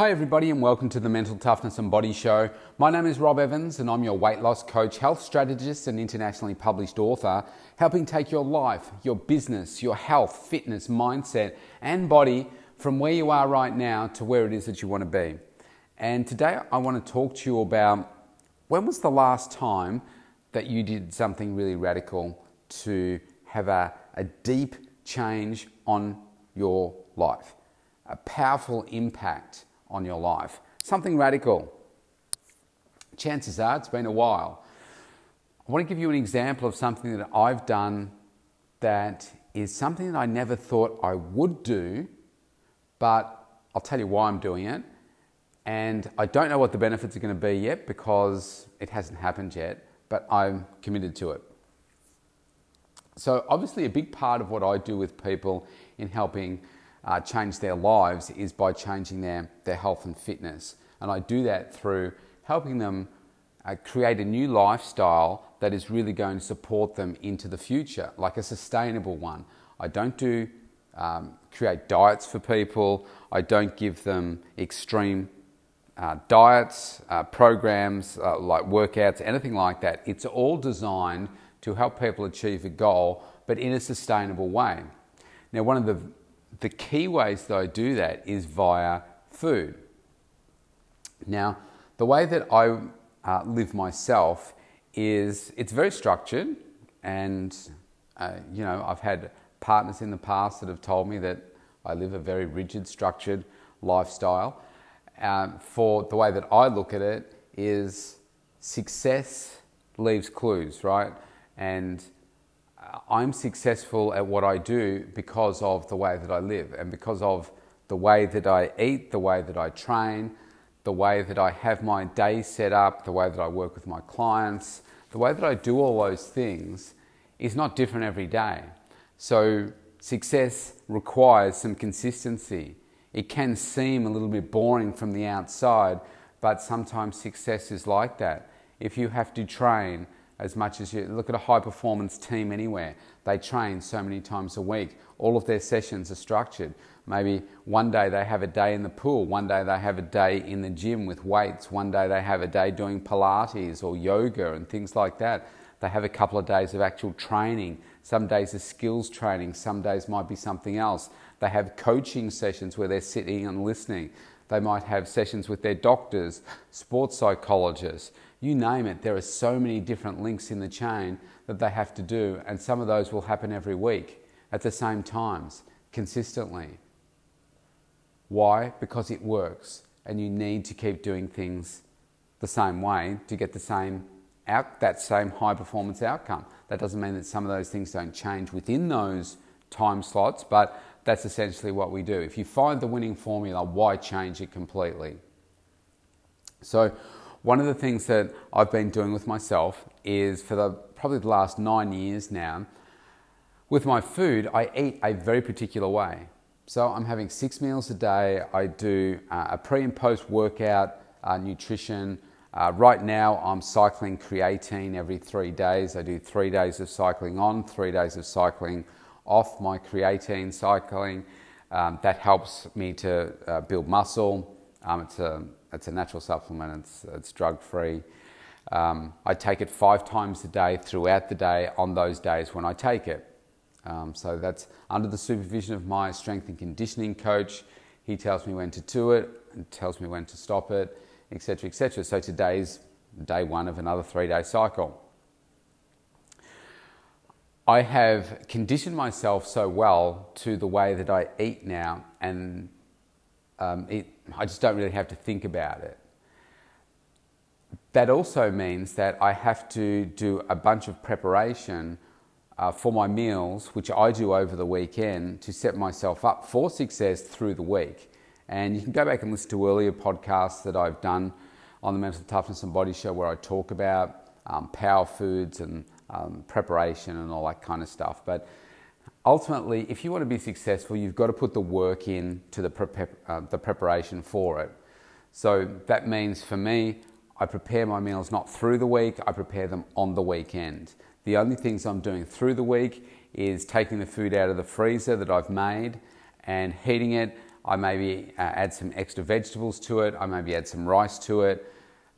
Hi, everybody, and welcome to the Mental Toughness and Body Show. My name is Rob Evans, and I'm your weight loss coach, health strategist, and internationally published author, helping take your life, your business, your health, fitness, mindset, and body from where you are right now to where it is that you want to be. And today, I want to talk to you about when was the last time that you did something really radical to have a, a deep change on your life, a powerful impact on your life. Something radical. Chances are it's been a while. I want to give you an example of something that I've done that is something that I never thought I would do, but I'll tell you why I'm doing it. And I don't know what the benefits are going to be yet because it hasn't happened yet, but I'm committed to it. So, obviously, a big part of what I do with people in helping uh, change their lives is by changing their, their health and fitness. And I do that through helping them uh, create a new lifestyle that is really going to support them into the future, like a sustainable one. I don't do um, create diets for people, I don't give them extreme uh, diets, uh, programs uh, like workouts, anything like that. It's all designed to help people achieve a goal, but in a sustainable way. Now, one of the the key ways that I do that is via food. Now, the way that I uh, live myself is it's very structured, and uh, you know I've had partners in the past that have told me that I live a very rigid, structured lifestyle. Um, for the way that I look at it is success leaves clues, right? And Uh, I'm successful at what I do because of the way that I live and because of the way that I eat, the way that I train, the way that I have my day set up, the way that I work with my clients, the way that I do all those things is not different every day. So, success requires some consistency. It can seem a little bit boring from the outside, but sometimes success is like that. If you have to train, as much as you look at a high performance team anywhere. They train so many times a week. All of their sessions are structured. Maybe one day they have a day in the pool, one day they have a day in the gym with weights, one day they have a day doing Pilates or yoga and things like that. They have a couple of days of actual training. Some days are skills training, some days might be something else. They have coaching sessions where they're sitting and listening. They might have sessions with their doctors, sports psychologists you name it, there are so many different links in the chain that they have to do, and some of those will happen every week at the same times, consistently. Why? Because it works, and you need to keep doing things the same way to get the same out, that same high performance outcome. That doesn't mean that some of those things don't change within those time slots, but that's essentially what we do. If you find the winning formula, why change it completely? So, one of the things that I've been doing with myself is for the probably the last nine years now, with my food, I eat a very particular way. So I'm having six meals a day. I do uh, a pre and post workout uh, nutrition. Uh, right now, I'm cycling creatine every three days. I do three days of cycling on, three days of cycling off my creatine cycling. Um, that helps me to uh, build muscle. Um, it's a it's a natural supplement. It's it's drug free. Um, I take it five times a day throughout the day on those days when I take it. Um, so that's under the supervision of my strength and conditioning coach. He tells me when to do it and tells me when to stop it, etc., etc. So today's day one of another three-day cycle. I have conditioned myself so well to the way that I eat now, and um, it, I just don't really have to think about it. That also means that I have to do a bunch of preparation uh, for my meals, which I do over the weekend to set myself up for success through the week. And you can go back and listen to earlier podcasts that I've done on the Mental Toughness and Body Show where I talk about um, power foods and um, preparation and all that kind of stuff. But ultimately, if you want to be successful, you've got to put the work in to the, uh, the preparation for it. So that means for me, I prepare my meals not through the week, I prepare them on the weekend. The only things I'm doing through the week is taking the food out of the freezer that I've made and heating it. I maybe uh, add some extra vegetables to it. I maybe add some rice to it.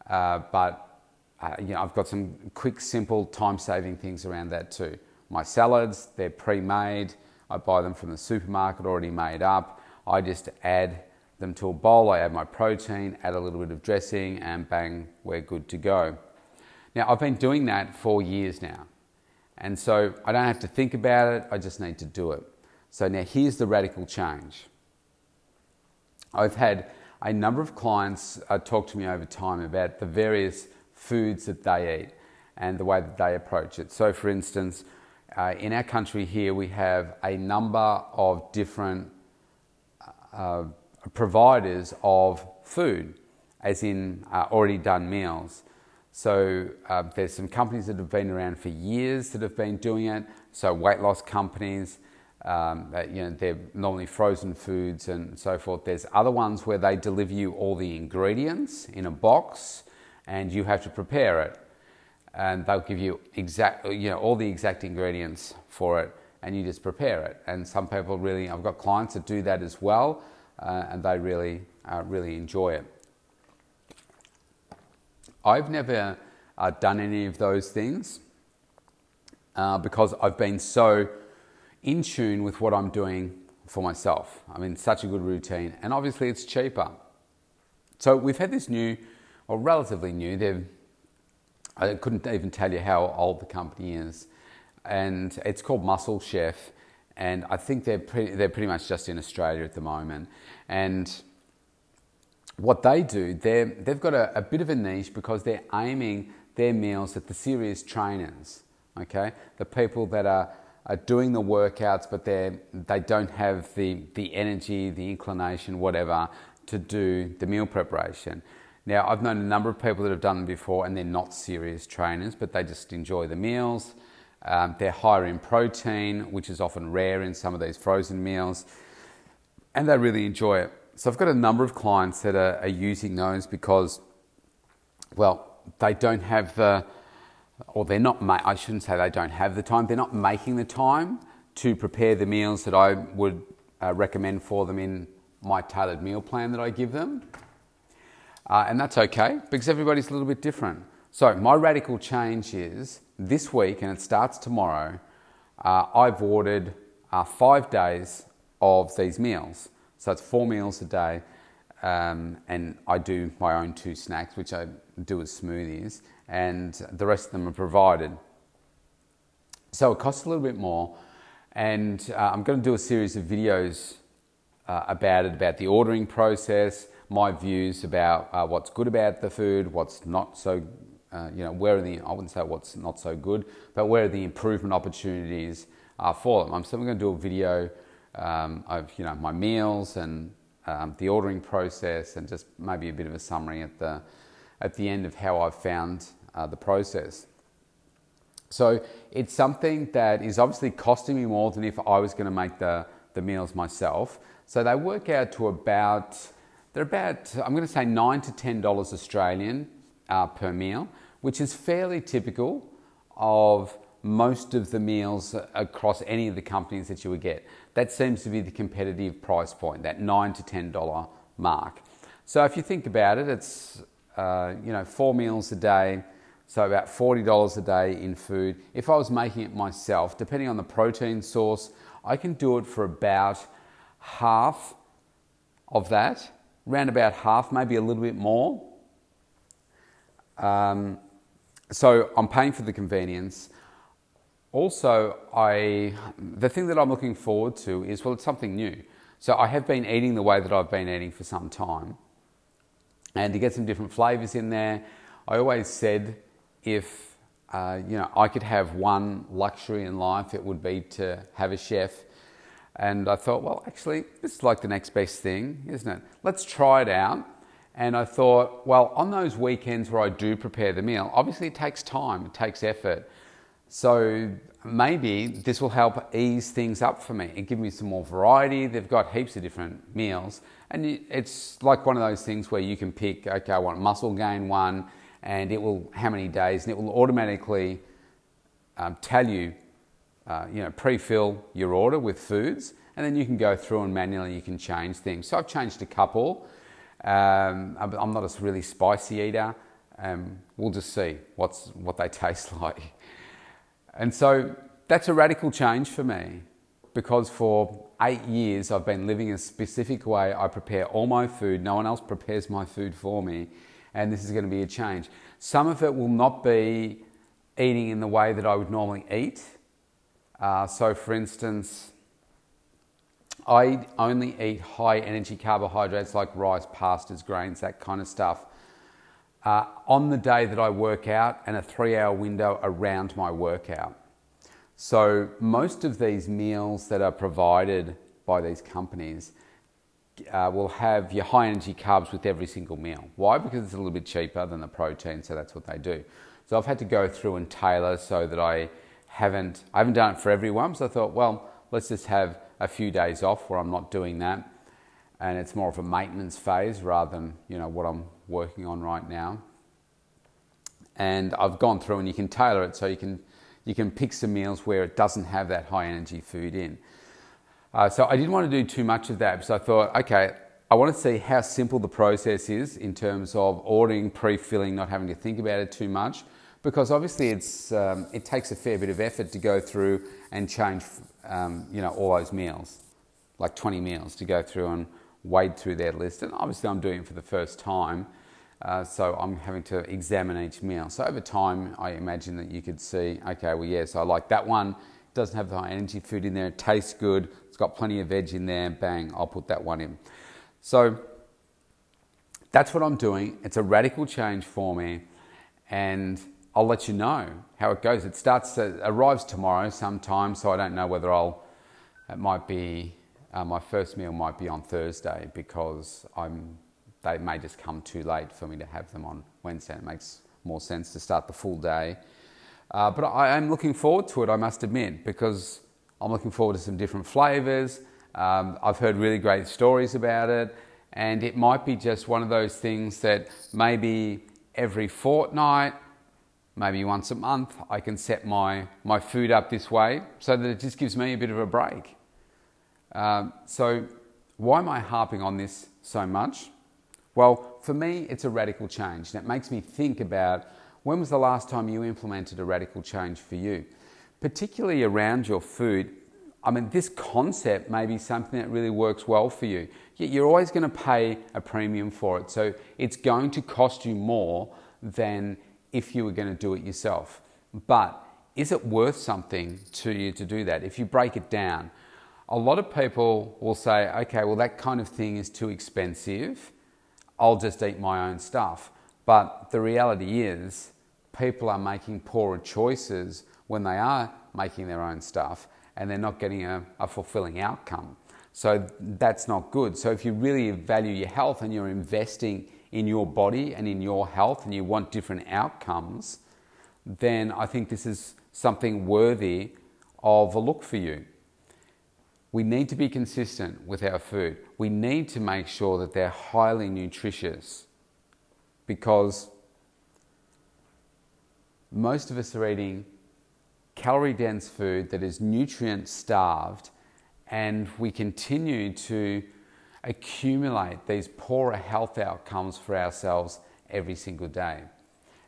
Uh, but uh, you know, I've got some quick, simple, time-saving things around that too. My salads, they're pre-made. I buy them from the supermarket already made up. I just add them to a bowl. I add my protein, add a little bit of dressing, and bang, we're good to go. Now, I've been doing that for years now. And so I don't have to think about it, I just need to do it. So now here's the radical change. I've had a number of clients uh, talk to me over time about the various foods that they eat and the way that they approach it. So, for instance, uh, in our country here, we have a number of different uh, providers of food, as in uh, already done meals. So uh, there's some companies that have been around for years that have been doing it. So weight loss companies, um, you know, they're normally frozen foods and so forth. There's other ones where they deliver you all the ingredients in a box, and you have to prepare it. And they'll give you exact, you know, all the exact ingredients for it, and you just prepare it. And some people really, I've got clients that do that as well, uh, and they really, uh, really enjoy it. I've never uh, done any of those things uh, because I've been so in tune with what I'm doing for myself. I'm in such a good routine, and obviously it's cheaper. So we've had this new, or relatively new, they've, I couldn't even tell you how old the company is, and it's called Muscle Chef, and I think they're pretty, they're pretty much just in Australia at the moment, and what they do, they've got a, a, bit of a niche because they're aiming their meals at the serious trainers, okay? The people that are, are doing the workouts, but they they don't have the, the energy, the inclination, whatever, to do the meal preparation. Now, I've known a number of people that have done them before, and they're not serious trainers, but they just enjoy the meals. Um, they're higher in protein, which is often rare in some of these frozen meals, and they really enjoy it. So I've got a number of clients that are, are using those because, well, they don't have the, or they're not, ma- I shouldn't say they don't have the time, they're not making the time to prepare the meals that I would uh, recommend for them in my tailored meal plan that I give them. Uh, and that's okay because everybody's a little bit different. So, my radical change is this week, and it starts tomorrow, uh, I've ordered uh, five days of these meals. So it's four meals a day, um, and I do my own two snacks, which I do as smoothies, and the rest of them are provided. So it costs a little bit more, and uh, I'm going to do a series of videos uh, about it, about the ordering process, my views about uh, what's good about the food, what's not so, uh, you know, where are the, I wouldn't say what's not so good, but where are the improvement opportunities uh, for them. I'm still going to do a video um, of you know my meals and um, the ordering process, and just maybe a bit of a summary at the at the end of how I've found uh, the process. So it's something that is obviously costing me more than if I was going to make the the meals myself. So they work out to about they're about I'm going to say nine to ten dollars Australian uh, per meal, which is fairly typical of most of the meals across any of the companies that you would get. That seems to be the competitive price point, that nine to ten dollar mark. So if you think about it, it's uh, you know four meals a day, so about forty dollars a day in food. If I was making it myself, depending on the protein source, I can do it for about half of that, around about half, maybe a little bit more. Um, so I'm paying for the convenience also, I, the thing that I'm looking forward to is well, it's something new. So I have been eating the way that I've been eating for some time, and to get some different flavors in there. I always said if uh, you know I could have one luxury in life, it would be to have a chef. And I thought, well, actually, this is like the next best thing, isn't it? Let's try it out. And I thought, well, on those weekends where I do prepare the meal, obviously it takes time, it takes effort. So maybe this will help ease things up for me and give me some more variety. They've got heaps of different meals, and it's like one of those things where you can pick, okay, I want muscle gain one, and it will how many days, and it will automatically um, tell you, uh, you know, pre-fill your order with foods, and then you can go through and manually you can change things. So I've changed a couple. Um, I'm not a really spicy eater. Um, we'll just see what's, what they taste like. And so that's a radical change for me because for eight years I've been living a specific way. I prepare all my food, no one else prepares my food for me, and this is going to be a change. Some of it will not be eating in the way that I would normally eat. Uh, so, for instance, I only eat high energy carbohydrates like rice, pastas, grains, that kind of stuff. Uh, on the day that I work out and a three hour window around my workout. So, most of these meals that are provided by these companies uh, will have your high energy carbs with every single meal. Why? Because it's a little bit cheaper than the protein, so that's what they do. So, I've had to go through and tailor so that I haven't, I haven't done it for everyone. So, I thought, well, let's just have a few days off where I'm not doing that. And it's more of a maintenance phase rather than, you know, what I'm working on right now. And I've gone through and you can tailor it so you can you can pick some meals where it doesn't have that high energy food in. Uh, so I didn't want to do too much of that because I thought, okay, I want to see how simple the process is in terms of ordering, pre-filling, not having to think about it too much. Because obviously it's, um, it takes a fair bit of effort to go through and change, um, you know, all those meals, like 20 meals to go through and wade through their list. And obviously I'm doing it for the first time. Uh, so I'm having to examine each meal. So over time, I imagine that you could see, okay, well, yes, I like that one. It doesn't have the high energy food in there. It tastes good. It's got plenty of veg in there. Bang, I'll put that one in. So that's what I'm doing. It's a radical change for me, and I'll let you know how it goes. It starts, uh, arrives tomorrow sometime, so I don't know whether I'll. It might be uh, my first meal might be on Thursday because I'm they may just come too late for me to have them on Wednesday. It makes more sense to start the full day. Uh, but I am looking forward to it, I must admit, because I'm looking forward to some different flavours. Um, I've heard really great stories about it, and it might be just one of those things that maybe every fortnight, maybe once a month, I can set my, my food up this way so that it just gives me a bit of a break. Um, so, why am I harping on this so much? Well, for me, it's a radical change, and it makes me think about when was the last time you implemented a radical change for you, particularly around your food. I mean, this concept may be something that really works well for you, yet you're always going to pay a premium for it. So it's going to cost you more than if you were going to do it yourself. But is it worth something to you to do that? If you break it down, a lot of people will say, okay, well, that kind of thing is too expensive I'll just eat my own stuff. But the reality is, people are making poorer choices when they are making their own stuff and they're not getting a, a, fulfilling outcome. So that's not good. So if you really value your health and you're investing in your body and in your health and you want different outcomes, then I think this is something worthy of a look for you. We need to be consistent with our food. We need to make sure that they're highly nutritious because most of us are eating calorie dense food that is nutrient starved, and we continue to accumulate these poorer health outcomes for ourselves every single day.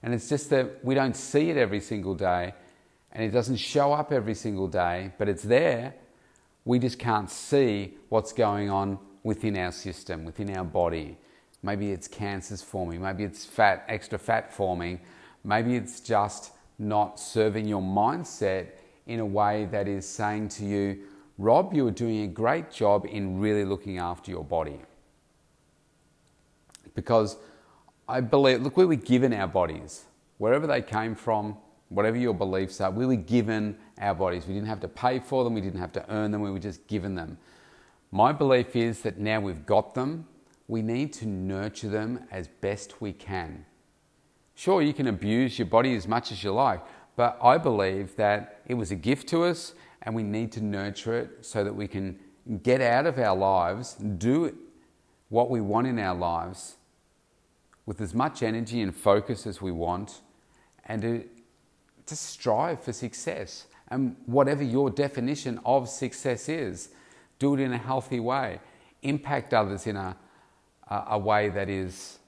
And it's just that we don't see it every single day, and it doesn't show up every single day, but it's there we just can't see what's going on within our system, within our body. Maybe it's cancers forming, maybe it's fat, extra fat forming, maybe it's just not serving your mindset in a way that is saying to you, Rob, you are doing a great job in really looking after your body. Because I believe, look, we were given our bodies, wherever they came from, whatever your beliefs are, we were given our bodies. We didn't have to pay for them, we didn't have to earn them, we were just given them. My belief is that now we've got them, we need to nurture them as best we can. Sure, you can abuse your body as much as you like, but I believe that it was a gift to us and we need to nurture it so that we can get out of our lives, do what we want in our lives with as much energy and focus as we want, and to, to strive for success and whatever your definition of success is. Do it in a healthy way. Impact others in a, a, way that is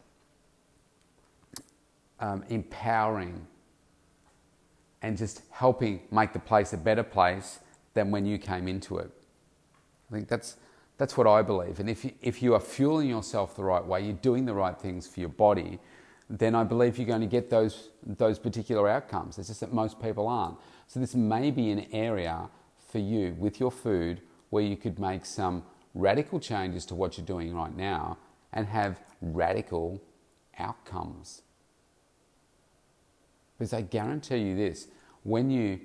um, empowering and just helping make the place a better place than when you came into it. I think that's, that's what I believe. And if you, if you are fueling yourself the right way, you're doing the right things for your body, then I believe you're going to get those, those particular outcomes. It's just that most people aren't. So, this may be an area for you with your food where you could make some radical changes to what you're doing right now and have radical outcomes. Because I guarantee you this when you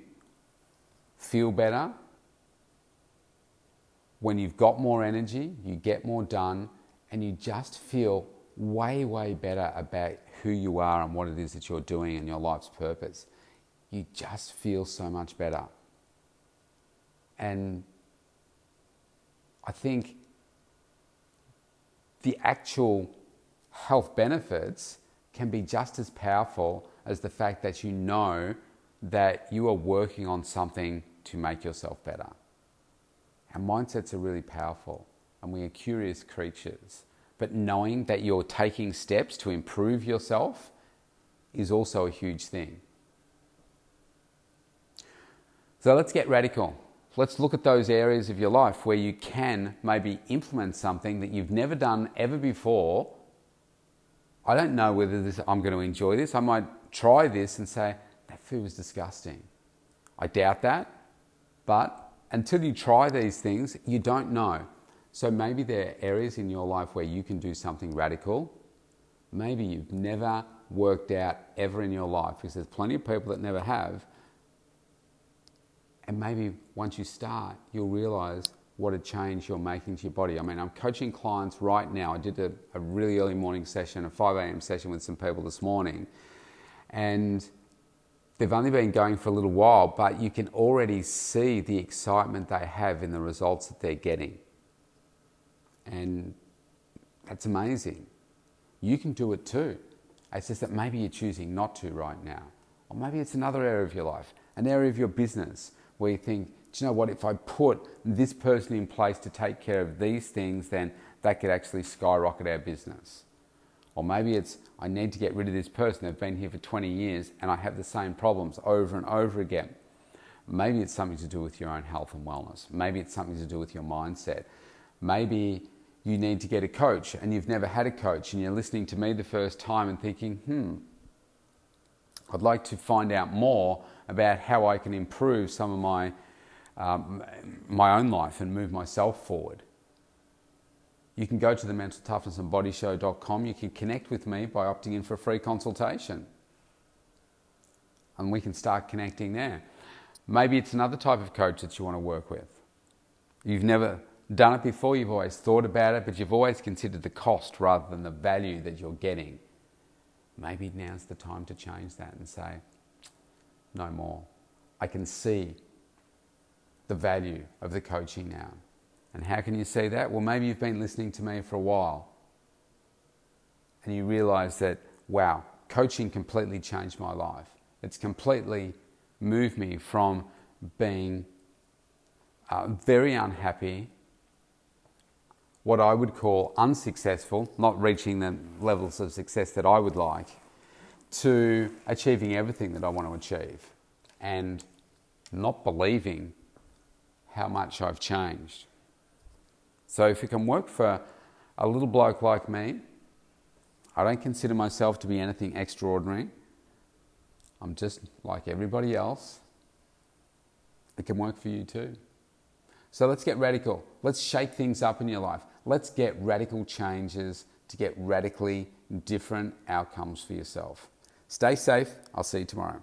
feel better, when you've got more energy, you get more done, and you just feel way, way better about who you are and what it is that you're doing and your life's purpose. You just feel so much better. And I think the actual health benefits can be just as powerful as the fact that you know that you are working on something to make yourself better. Our mindsets are really powerful and we are curious creatures. But knowing that you're taking steps to improve yourself is also a huge thing. So let's get radical. Let's look at those areas of your life where you can maybe implement something that you've never done ever before. I don't know whether this, I'm going to enjoy this. I might try this and say, that food was disgusting. I doubt that. But until you try these things, you don't know. So maybe there are areas in your life where you can do something radical. Maybe you've never worked out ever in your life because there's plenty of people that never have. And maybe once you start, you'll realize what a change you're making to your body. I mean, I'm coaching clients right now. I did a, a really early morning session, a 5 a.m. session with some people this morning. And they've only been going for a little while, but you can already see the excitement they have in the results that they're getting. And that's amazing. You can do it too. It's just that maybe you're choosing not to right now. Or maybe it's another area of your life, an area of your business where you think, do you know what, if I put this person in place to take care of these things, then that could actually skyrocket our business. Or maybe it's, I need to get rid of this person. They've been here for 20 years and I have the same problems over and over again. Maybe it's something to do with your own health and wellness. Maybe it's something to do with your mindset. Maybe you need to get a coach and you've never had a coach and you're listening to me the first time and thinking, hmm, I'd like to find out more about how I can improve some of my, um, my own life and move myself forward. You can go to the mental toughness and body show.com. You can connect with me by opting in for a free consultation. And we can start connecting there. Maybe it's another type of coach that you want to work with. You've never done it before, you've always thought about it, but you've always considered the cost rather than the value that you're getting. Maybe now's the time to change that and say, no more. I can see the value of the coaching now. And how can you see that? Well, maybe you've been listening to me for a while and you realize that, wow, coaching completely changed my life. It's completely moved me from being uh, very unhappy what I would call unsuccessful, not reaching the levels of success that I would like, to achieving everything that I want to achieve and not believing how much I've changed. So, if you can work for a little bloke like me, I don't consider myself to be anything extraordinary. I'm just like everybody else. It can work for you too. So let's get radical. Let's shake things up in your life. Let's get radical changes to get radically different outcomes for yourself. Stay safe. I'll see you tomorrow.